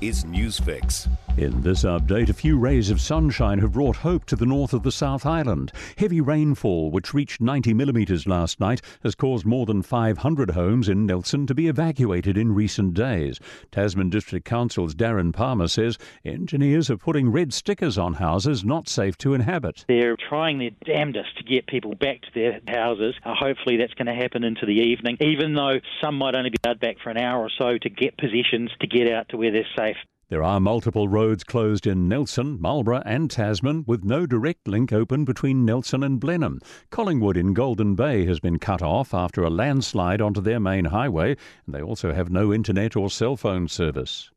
is Newsfix. In this update, a few rays of sunshine have brought hope to the north of the South Island. Heavy rainfall, which reached 90 millimetres last night, has caused more than 500 homes in Nelson to be evacuated in recent days. Tasman District Council's Darren Palmer says engineers are putting red stickers on houses not safe to inhabit. They're trying their damnedest to get people back to their houses. Uh, hopefully, that's going to happen into the evening, even though some might only be allowed back for an hour or so to get positions to get out to where they're safe. There are multiple roads closed in Nelson, Marlborough, and Tasman, with no direct link open between Nelson and Blenheim. Collingwood in Golden Bay has been cut off after a landslide onto their main highway, and they also have no internet or cell phone service.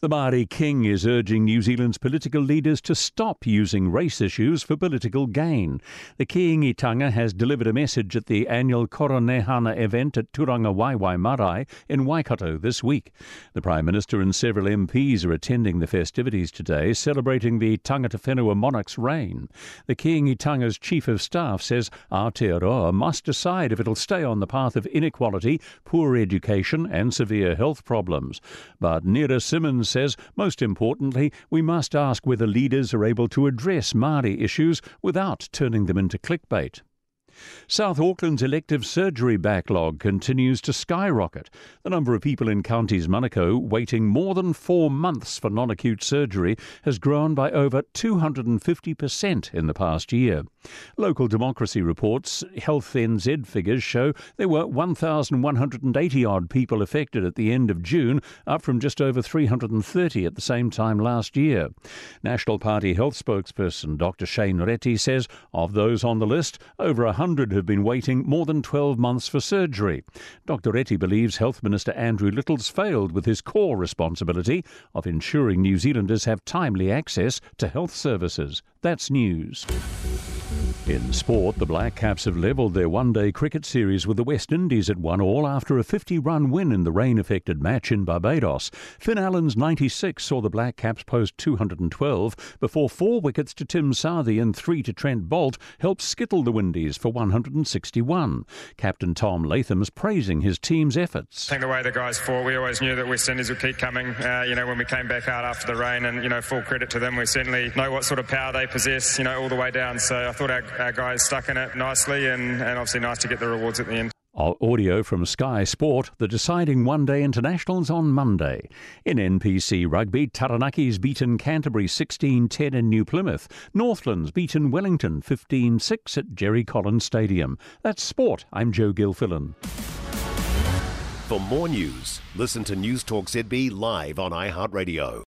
The Māori King is urging New Zealand's political leaders to stop using race issues for political gain. The Kiingitanga has delivered a message at the annual Koroneihana event at Turangawaewae Marae in Waikato this week. The Prime Minister and several MPs are attending the festivities today, celebrating the Tangata Whenua monarch's reign. The Kiingitanga's Chief of Staff says Aotearoa must decide if it'll stay on the path of inequality, poor education and severe health problems. But Ngira Simmonds says, most importantly, we must ask whether leaders are able to address Māori issues without turning them into clickbait. South Auckland's elective surgery backlog continues to skyrocket. The number of people in counties Manukau waiting more than four months for non acute surgery has grown by over 250% in the past year. Local Democracy reports Health NZ figures show there were 1,180 odd people affected at the end of June, up from just over 330 at the same time last year. National Party health spokesperson Dr. Shane Reti says of those on the list, over 100 have been waiting more than 12 months for surgery. Dr. Reti believes Health Minister Andrew Little's failed with his core responsibility of ensuring New Zealanders have timely access to health services. That's news. In sport, the Black Caps have levelled their one day cricket series with the West Indies at 1 all after a 50 run win in the rain affected match in Barbados. Finn Allen's 96 saw the Black Caps post 212 before four wickets to Tim Southee and three to Trent Boult helped skittle the Windies for 161. Captain Tom Latham's praising his team's efforts. I think the way the guys fought, we always knew that West Indies would keep coming. Uh, you know, when we came back out after the rain, and you know, full credit to them. We certainly know what sort of power they possess. You know, all the way down. So I thought our our guys stuck in it nicely, and, and obviously nice to get the rewards at the end. Our audio from Sky Sport, the deciding one day internationals on Monday. In NPC Rugby, Taranaki's beaten Canterbury 16 10 in New Plymouth. Northland's beaten Wellington 15 6 at Jerry Collins Stadium. That's sport. I'm Joe Gilfillan. For more news, listen to Newstalk ZB live on iHeartRadio.